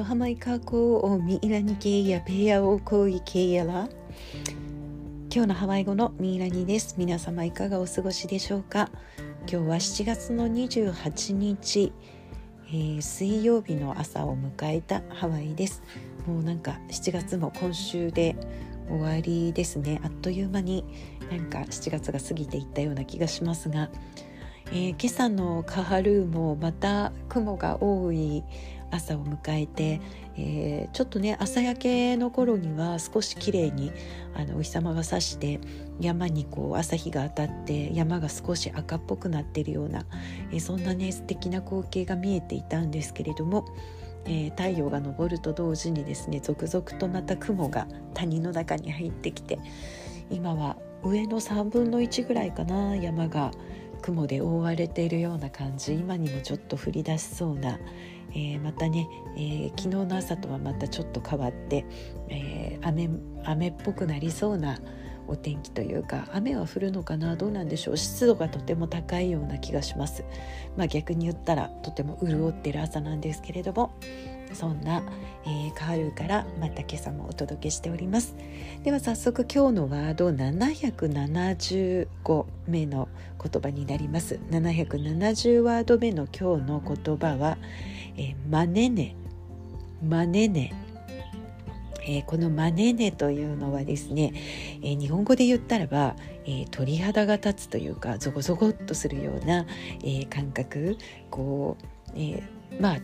ロハマイカコをミイラニケイヤペヤオコイケイヤラ今日のハワイ語のミイラニです。皆様いかがお過ごしでしょうか？今日は7月の28日、えー、水曜日の朝を迎えたハワイです。もうなんか7月も今週で終わりですね。あっという間になんか7月が過ぎていったような気がしますが。えー、今朝のカハルーもまた雲が多い朝を迎えて、えー、ちょっとね朝焼けの頃には少し綺麗にあのお日様が差して山にこう朝日が当たって山が少し赤っぽくなってるような、えー、そんなね素敵な光景が見えていたんですけれども、えー、太陽が昇ると同時にですね続々とまた雲が谷の中に入ってきて今は上の3分の1ぐらいかな山が雲で覆われているような感じ今にもちょっと降り出しそうな、えー、またね、えー、昨日の朝とはまたちょっと変わって、えー、雨雨っぽくなりそうなお天気というか雨は降るのかな？どうなんでしょう？湿度がとても高いような気がします。まあ、逆に言ったらとても潤ってる朝なんですけれどもそんな、えー、カールからまた今朝もお届けしております。では早速今日のワード775目の言葉になります。770ワード目の今日の言葉は、えー、マネネ。マネネ。えー、このマネネというのはですね、えー、日本語で言ったらば、えー、鳥肌が立つというかゾコゾコっとするような、え感覚。こう、えまあ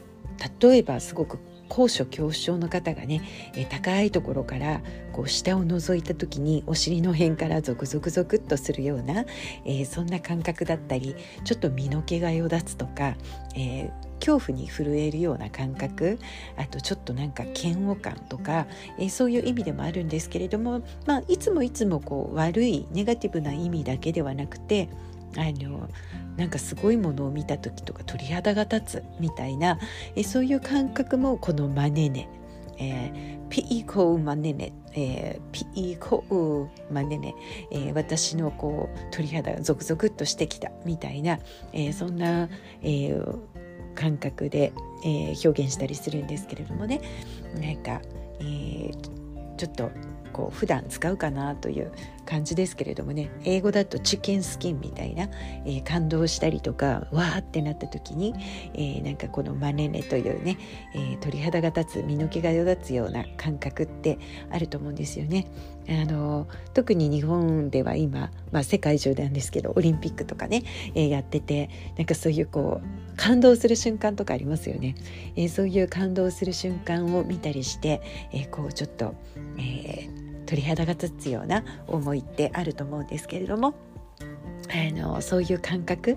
例えばすごく高所恐怖症の方がね、え高いところからこう下を覗いた時にお尻の辺からゾクゾクゾクっとするような、えー、そんな感覚だったりちょっと身の毛がよだつとか、えー、恐怖に震えるような感覚あとちょっとなんか嫌悪感とか、えー、そういう意味でもあるんですけれども、まあ、いつもいつもこう悪いネガティブな意味だけではなくてあのなんかすごいものを見た時とか鳥肌が立つみたいなえそういう感覚もこのマネネ、えー、ピイコウマネネ、えー、ピイコウマネネ、えー、私のこう鳥肌がゾクゾクっとしてきたみたいな、えー、そんな、えー、感覚で、えー、表現したりするんですけれどもねなんか、えー、ちょっとこう普段使うかなという感じですけれどもね英語だとチキンスキンみたいな、えー、感動したりとかわーってなった時に、えー、なんかこのマネネというね、えー、鳥肌が立つ身の毛がよだつような感覚ってあると思うんですよね。あの特に日本では今、まあ、世界中なんですけどオリンピックとかね、えー、やっててなんかそういうこう感動する瞬間とかありますよね、えー、そういう感動する瞬間を見たりして、えー、こうちょっと、え、鳥肌が立つような思いってあると思うんですけれどもあのそういう感覚、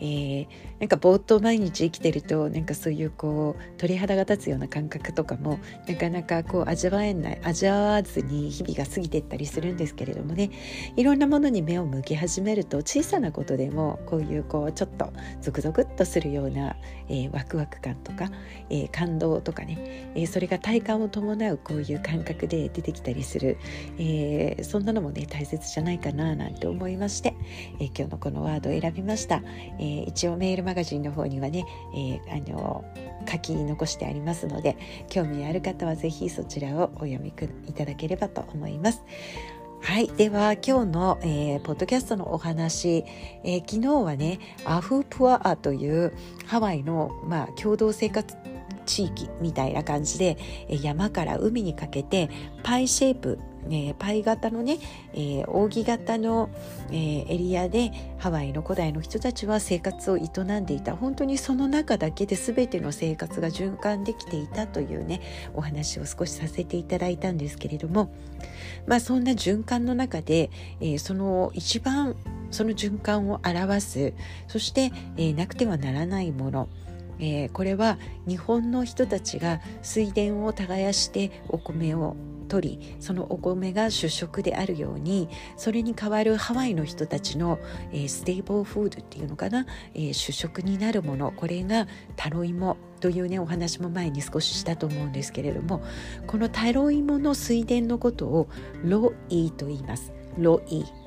えー、なんかぼーっと毎日生きてるとなんかそういうこう鳥肌が立つような感覚とかもなかなかこう味わえない味わわずに日々が過ぎていったりするんですけれどもね。いろんなものに目を向け始めると小さなことでもこういうこうちょっとゾクゾクっとするような、えー、ワクワク感とか、えー、感動とかね、えー、それが体感を伴うこういう感覚で出てきたりする、えー、そんなのもね大切じゃないかななんて思いまして、えー、今日のこのワードを選びました、えー、一応メールマガジンの方にはね、えー、あの書き残してありますので興味ある方は是非そちらをお読みいただければと思います。はい。では、今日の、えー、ポッドキャストのお話、えー、昨日はね、アフープアアというハワイの、まあ、共同生活地域みたいな感じで、山から海にかけてパイシェイプえー、パイ型のね、えー、扇形の、えー、エリアでハワイの古代の人たちは生活を営んでいた。本当にその中だけで全ての生活が循環できていたというねお話を少しさせていただいたんですけれども。まあそんな循環の中で、えー、その一番その循環を表す。そして、え、なくてはならないもの。えー、これは日本の人たちが水田を耕してお米を取りそのお米が主食であるようにそれに代わるハワイの人たちの、えー、 staple food っていうのかな、えー、主食になるものこれがタロイモというねお話も前に少ししたと思うんですけれどもこのタロイモの水田のことを loʻi と言います。 loʻi。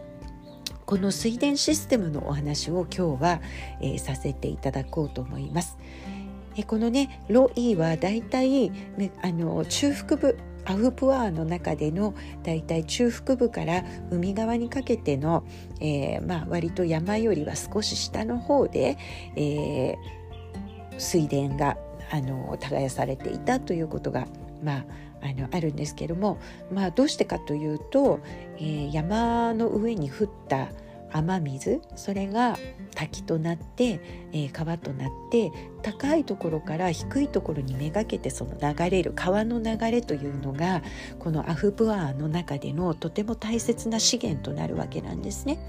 この水田システムのお話を今日は、えー、させていただこうと思います。えこのね loʻi はだいたいあの中腹部アフプアーの中でのだいたい中腹部から海側にかけての、えー、まあ、割と山よりは少し下の方で、えー、水田があの耕されていたということが、まあ、あのあるんですけども、まあ、どうしてかというと、えー、山の上に降った雨水それが滝となって、えー、川となって高いところから低いところにめがけてその流れる川の流れというのがこのアフブアーの中でのとても大切な資源となるわけなんですね。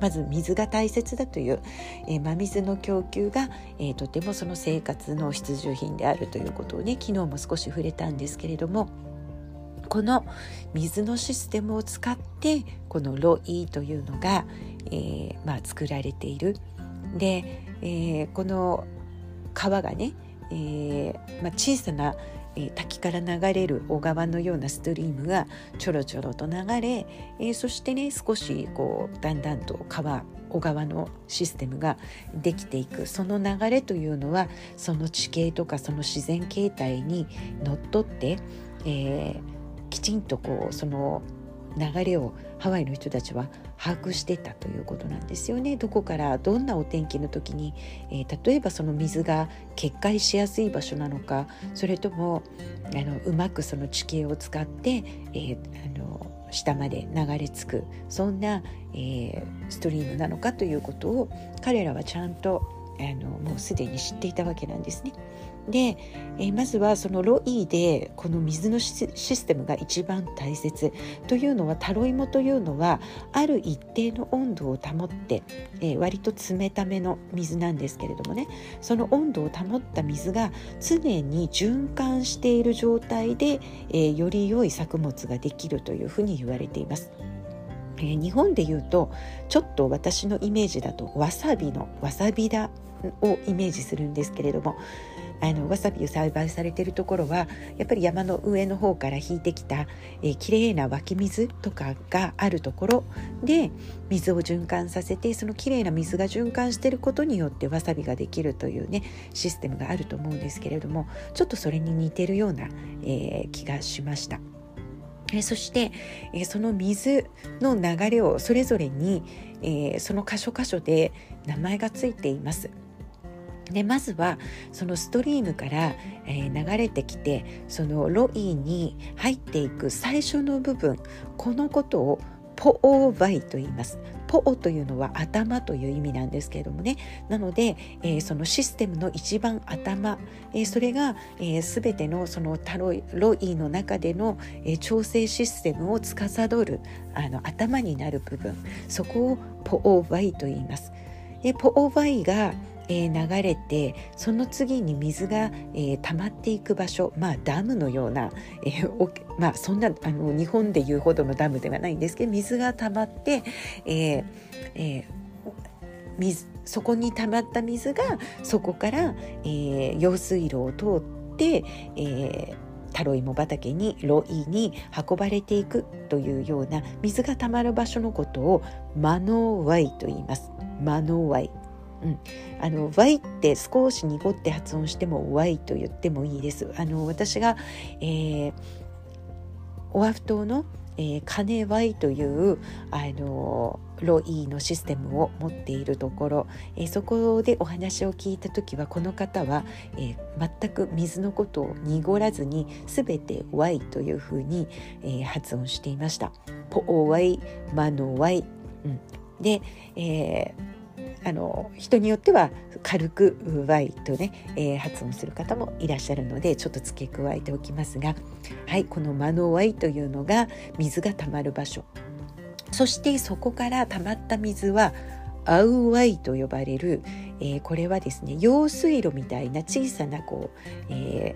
まず水が大切だという、えー、真水の供給が、えー、とてもその生活の必需品であるということをね昨日も少し触れたんですけれども。この水のシステムを使ってこのロイというのが、えー、まあ、作られている。で、えー、この川がね、えー、まあ、小さな滝から流れる小川のようなストリームがちょろちょろと流れ、えー、そしてね少しこうだんだんと川小川のシステムができていくその流れというのはその地形とかその自然形態にのっとって、えー、きちんとこうその流れをハワイの人たちは把握してたということなんですよね。どこからどんなお天気の時に、えー、例えばその水が決壊しやすい場所なのかそれともあのうまくその地形を使って、えー、あの下まで流れ着くそんな、えー、ストリームなのかということを彼らはちゃんとあのもうすでに知っていたわけなんですね。で、えー、まずはそのロイでこの水のシステムが一番大切というのはタロイモというのはある一定の温度を保って、えー、割と冷ための水なんですけれどもねその温度を保った水が常に循環している状態で、えー、より良い作物ができるというふうに言われています。えー、日本でいうとちょっと私のイメージだとわさびのわさび田をイメージするんですけれどもあのわさびを栽培されているところはやっぱり山の上の方から引いてきた、えー、きれいな湧き水とかがあるところで水を循環させてそのきれいな水が循環してることによってわさびができるというねシステムがあると思うんですけれどもちょっとそれに似てるような、えー、気がしました。えそして、えその水の流れをそれぞれに、えその箇所箇所で名前がついています。でまずはそのストリームから、えー、流れてきてそのロイに入っていく最初の部分このことをポオバイと言います。ポオというのは頭という意味なんですけれどもねなので、えー、そのシステムの一番頭、えー、それが、えー、全てのそのタロイロイの中での、えー、調整システムを司るあの頭になる部分そこをポオバイと言います。でポオバイがえー、流れてその次に水が、えー、溜まっていく場所まあダムのような、えー、まあそんなあの日本でいうほどのダムではないんですけど水が溜まって、えーえー、水そこに溜まった水がそこから、えー、用水路を通って、えー、タロイモ畑にロイに運ばれていくというような水がたまる場所のことをマノワイと言います。マノワイうん、あの Y って少し濁って発音しても Y と言ってもいいです。あの私が、えー、オアフ島の、えー、カネ Y というあのロイのシステムを持っているところ、えー、そこでお話を聞いた時はこの方は、えー、全く水のことを濁らずに全て Y というふうに、えー、発音していました。ポオワイマノワイ、うん、で、えーあの人によっては軽く「Y」とね、えー、発音する方もいらっしゃるのでちょっと付け加えておきますが、はい、この「マノワイ」というのが水がたまる場所。そしてそこからたまった水は「アウワイ」と呼ばれる、えー、これはですね用水路みたいな小さなこう、え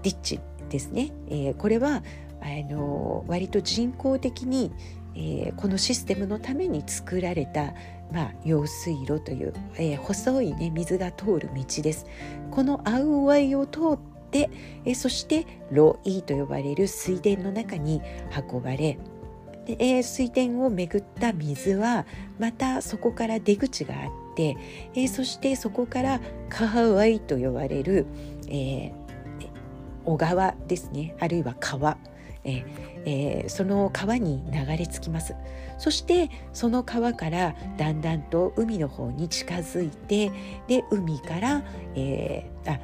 ー、ディッチですね、え、これはあの割と人工的に、え、このシステムのために作られたまあ、用水路という、えー、細い、ね、水が通る道です。このアウワイを通って、え、そしてロイと呼ばれる水田の中に運ばれで、えー、水田を巡った水はまたそこから出口があって、え、そしてそこからカハワイと呼ばれる、え、小川ですねあるいは川ええー、その川に流れ着きます。そしてその川からだんだんと海の方に近づいてで海から、えー、あ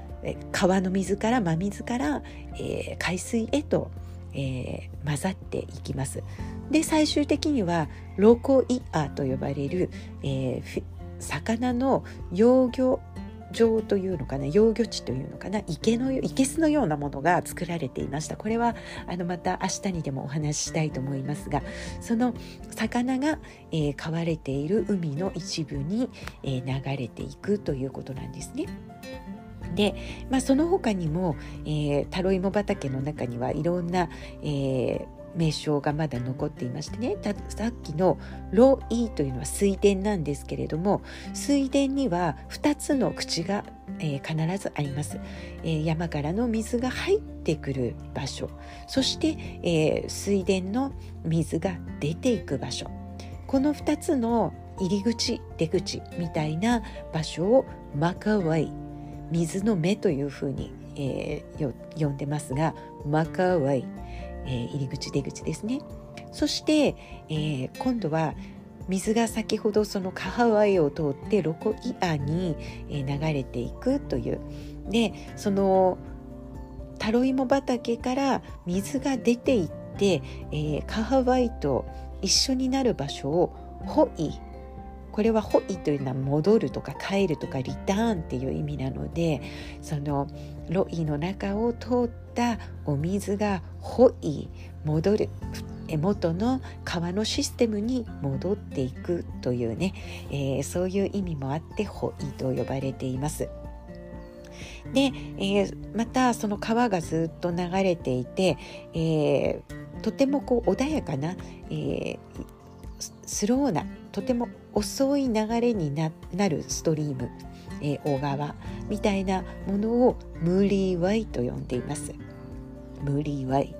川の水から真水から、えー、海水へと、えー、混ざっていきます。で最終的にはロコイアと呼ばれる、えー、魚の幼魚場というのかな養魚地というのかな池の池巣のようなものが作られていましたこれはあのまた明日にでもお話ししたいと思いますがその魚が、えー、飼われている海の一部に、えー、流れていくということなんですね。で、まあ、その他にも、えー、タロイモ畑の中にはいろんな、えー、名称がまだ残っていましてね。さっきの「ロイ」というのは水田なんですけれども水田には2つの口が、えー、必ずあります、えー、山からの水が入ってくる場所。そして、えー、水田の水が出ていく場所。この2つの入り口出口みたいな場所をマカワイ。水の目というふうに、えー、呼んでますがマカワイ。えー、入り口出口ですね。そして、えー、今度は水が先ほどそのカハワイを通ってロコイアに流れていくという。でそのタロイモ畑から水が出ていって、えー、カハワイと一緒になる場所をホイこれはホイというのは戻るとか帰るとかリターンっていう意味なのでそのロイの中を通ったお水がホイ戻る元の川のシステムに戻っていくというね、えー、そういう意味もあってホイと呼ばれています。で、えー、またその川がずっと流れていて、えー、とてもこう穏やかな、えー、スローなとても遅い流れになるストリーム、えー、小川みたいなものをムーリーワイと呼んでいます。ムーリーワイ。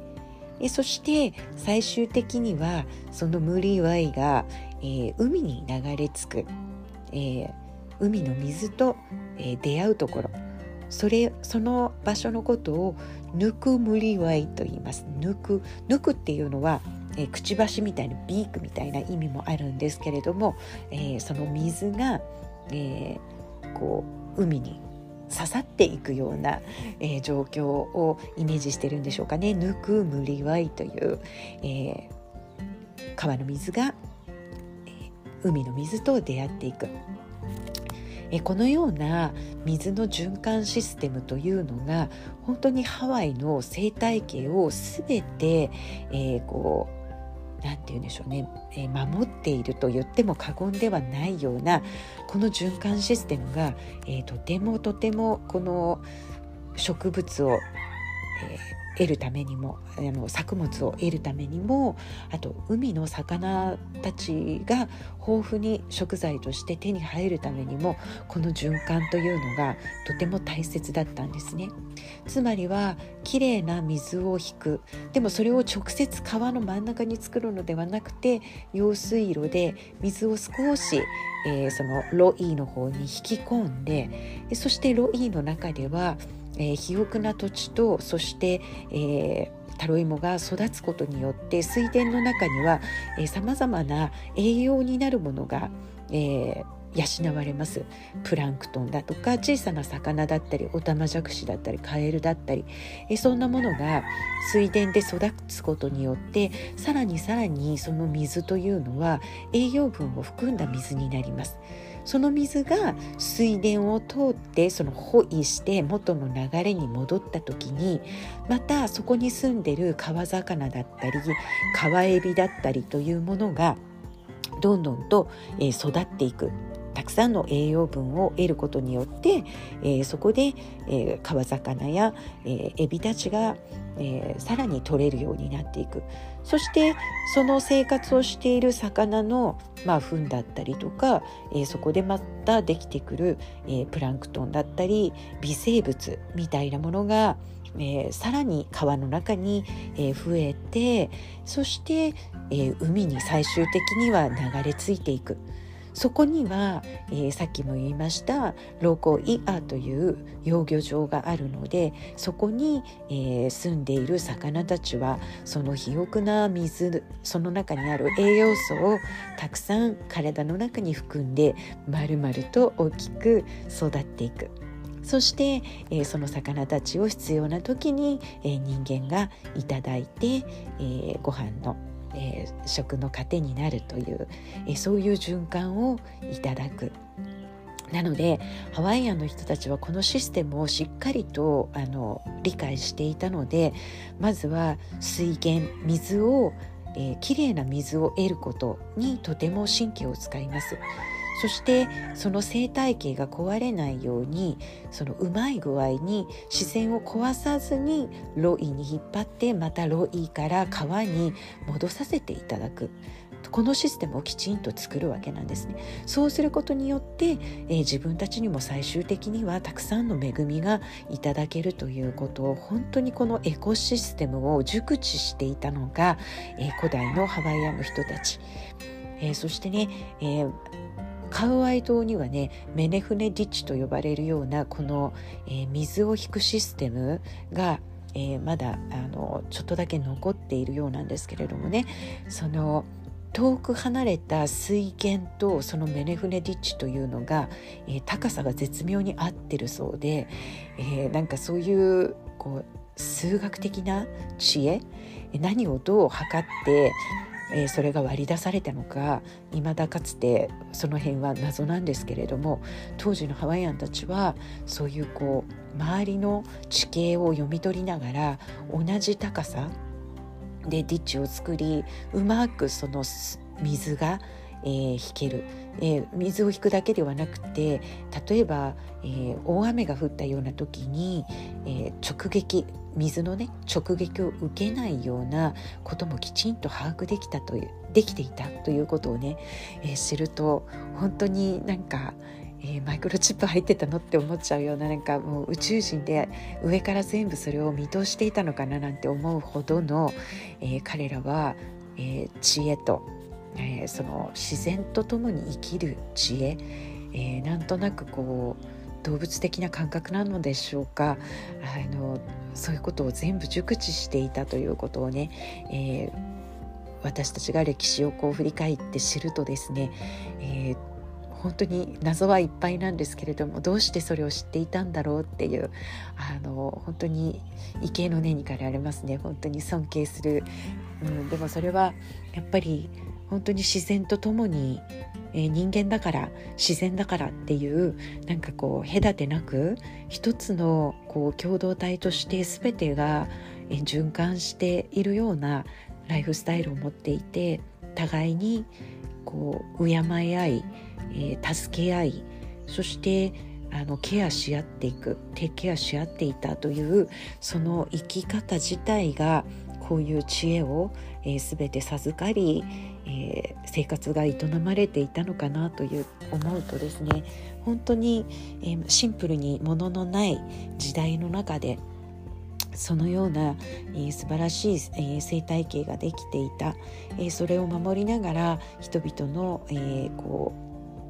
えそして最終的にはそのムーリーワイが、えー、海に流れ着く、えー、海の水と、えー、出会うところ。それその場所のことをヌクムリワイと言います。ヌクヌクっていうのはえー、くちばしみたいなビークみたいな意味もあるんですけれども、えー、その水が、えー、こう海に刺さっていくような、えー、状況をイメージしてるんでしょうかね。ぬくむりわいという、えー、川の水が、えー、海の水と出会っていく。えこのような水の循環システムというのが本当にハワイの生態系を全て、えー、こう何て言うんでしょうね、え、守っていると言っても過言ではないようなこの循環システムが、えー、とてもとてもこの植物を、えー得るためにもあの作物を得るためにもあと海の魚たちが豊富に食材として手に入るためにもこの循環というのがとても大切だったんですね。つまりはきれいな水を引くでもそれを直接川の真ん中に作るのではなくて用水路で水を少しえー、そのロイーの方に引き込んでそしてロイーの中ではえー、肥沃な土地とそして、えー、タロイモが育つことによって水田の中にはさまざまな栄養になるものが、えー、養われますプランクトンだとか小さな魚だったりオタマジャクシだったりカエルだったりえそんなものが水田で育つことによってさらにさらにその水というのは栄養分を含んだ水になります。その水が水田を通ってその保位して元の流れに戻った時にまたそこに住んでる川魚だったり川エビだったりというものがどんどんと育っていく。たくさんの栄養分を得ることによって、えー、そこで、えー、川魚や、えー、エビたちが、えー、さらに取れるようになっていく。そしてその生活をしている魚の、まあ、糞だったりとか、えー、そこでまたできてくる、えー、プランクトンだったり微生物みたいなものがえー、さらに川の中に、えー、増えてそして、えー、海に最終的には流れ着いていく。そこには、えー、さっきも言いましたローコイアという養魚場があるのでそこに、えー、住んでいる魚たちはその肥沃な水その中にある栄養素をたくさん体の中に含んで丸々と大きく育っていく。そして、えー、その魚たちを必要な時に、えー、人間がいただいて、えー、ご飯の、えー、食の糧になるという、えー、そういう循環をいただく。なのでハワイアンの人たちはこのシステムをしっかりとあの理解していたのでまずは水源水を、えー、きれいな水を得ることにとても神経を使います。そしてその生態系が壊れないようにそのうまい具合に自然を壊さずにロイに引っ張ってまたロイから川に戻させていただく。このシステムをきちんと作るわけなんですね。そうすることによって、えー、自分たちにも最終的にはたくさんの恵みがいただけるということを本当にこのエコシステムを熟知していたのが、えー、古代のハワイアンの人たち、えー、そしてね、えーカウアイ島にはねメネフネディッチと呼ばれるようなこの、えー、水を引くシステムが、えー、まだあのちょっとだけ残っているようなんですけれどもね。その遠く離れた水源とそのメネフネディッチというのが、えー、高さが絶妙に合ってるそうで、えー、なんかそういうこう数学的な知恵何をどう測ってえー、それが割り出されたのか未だかつてその辺は謎なんですけれども当時のハワイアンたちはそういうこう周りの地形を読み取りながら同じ高さでディッチを作りうまくその水が、えー、引ける、えー、水を引くだけではなくて例えば、えー、大雨が降ったような時に、え直撃水のね直撃を受けないようなこともきちんと把握できたというできていたということをね、えー、知ると本当になんか、えー、マイクロチップ入ってたのって思っちゃうようななんかもう宇宙人で上から全部それを見通していたのかななんて思うほどの、えー、彼らは、え知恵と、えその自然とともに生きる知恵、えなんとなくこう動物的な感覚なのでしょうか。あのそういうことを全部熟知していたということをね、えー、私たちが歴史をこう振り返って知るとですね、えー本当に謎はいっぱいなんですけれどもどうしてそれを知っていたんだろうっていうあの本当に畏敬の念にかられますね。本当に尊敬する、うん、でもそれはやっぱり本当に自然とともに、えー、人間だから自然だからっていうなんかこう隔てなく一つのこう共同体として全てが、えー、循環しているようなライフスタイルを持っていて互いにこう敬い合い、えー、助け合いそしてあのケアし合っていくテケアし合っていたというその生き方自体がこういう知恵を、えー、全て授かり、えー、生活が営まれていたのかなという思うとですね本当に、えー、シンプルにもののない時代の中でそのような、えー、素晴らしい、えー、生態系ができていた、えー、それを守りながら人々の、えー、こう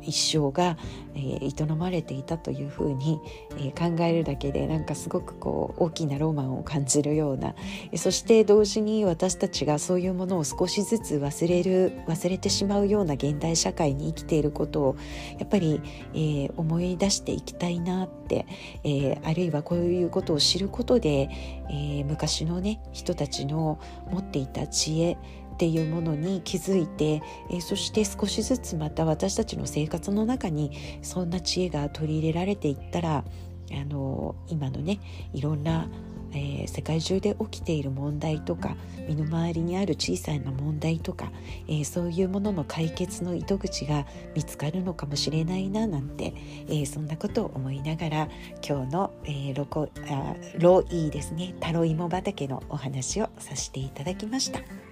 一生が、えー、営まれていたというふうに、えー、考えるだけでなんかすごくこう大きなロマンを感じるような、そして同時に私たちがそういうものを少しずつ忘れる忘れてしまうような現代社会に生きていることをやっぱり、えー、思い出していきたいなって、えー、あるいはこういうことを知ることで、えー、昔のね人たちの持っていた知恵っていうものに気づいて、え、そして少しずつまた私たちの生活の中にそんな知恵が取り入れられていったらあの今のねいろんなえー、世界中で起きている問題とか身の回りにある小さな問題とか、えー、そういうものの解決の糸口が見つかるのかもしれないななんて、えー、そんなことを思いながら今日の、え、ロコあロイですねタロイモ畑のお話をさせていただきました。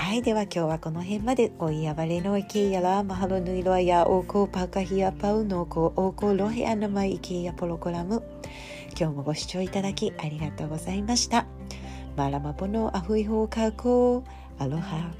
はい、では今日はこの辺までおいやばれのいけやら、まはろぬいろやおこパカヒアパウノコおころへあのまいきやポロコラム。今日もご視聴いただきありがとうございました。マラマポのアフイホーカーコーアロハ。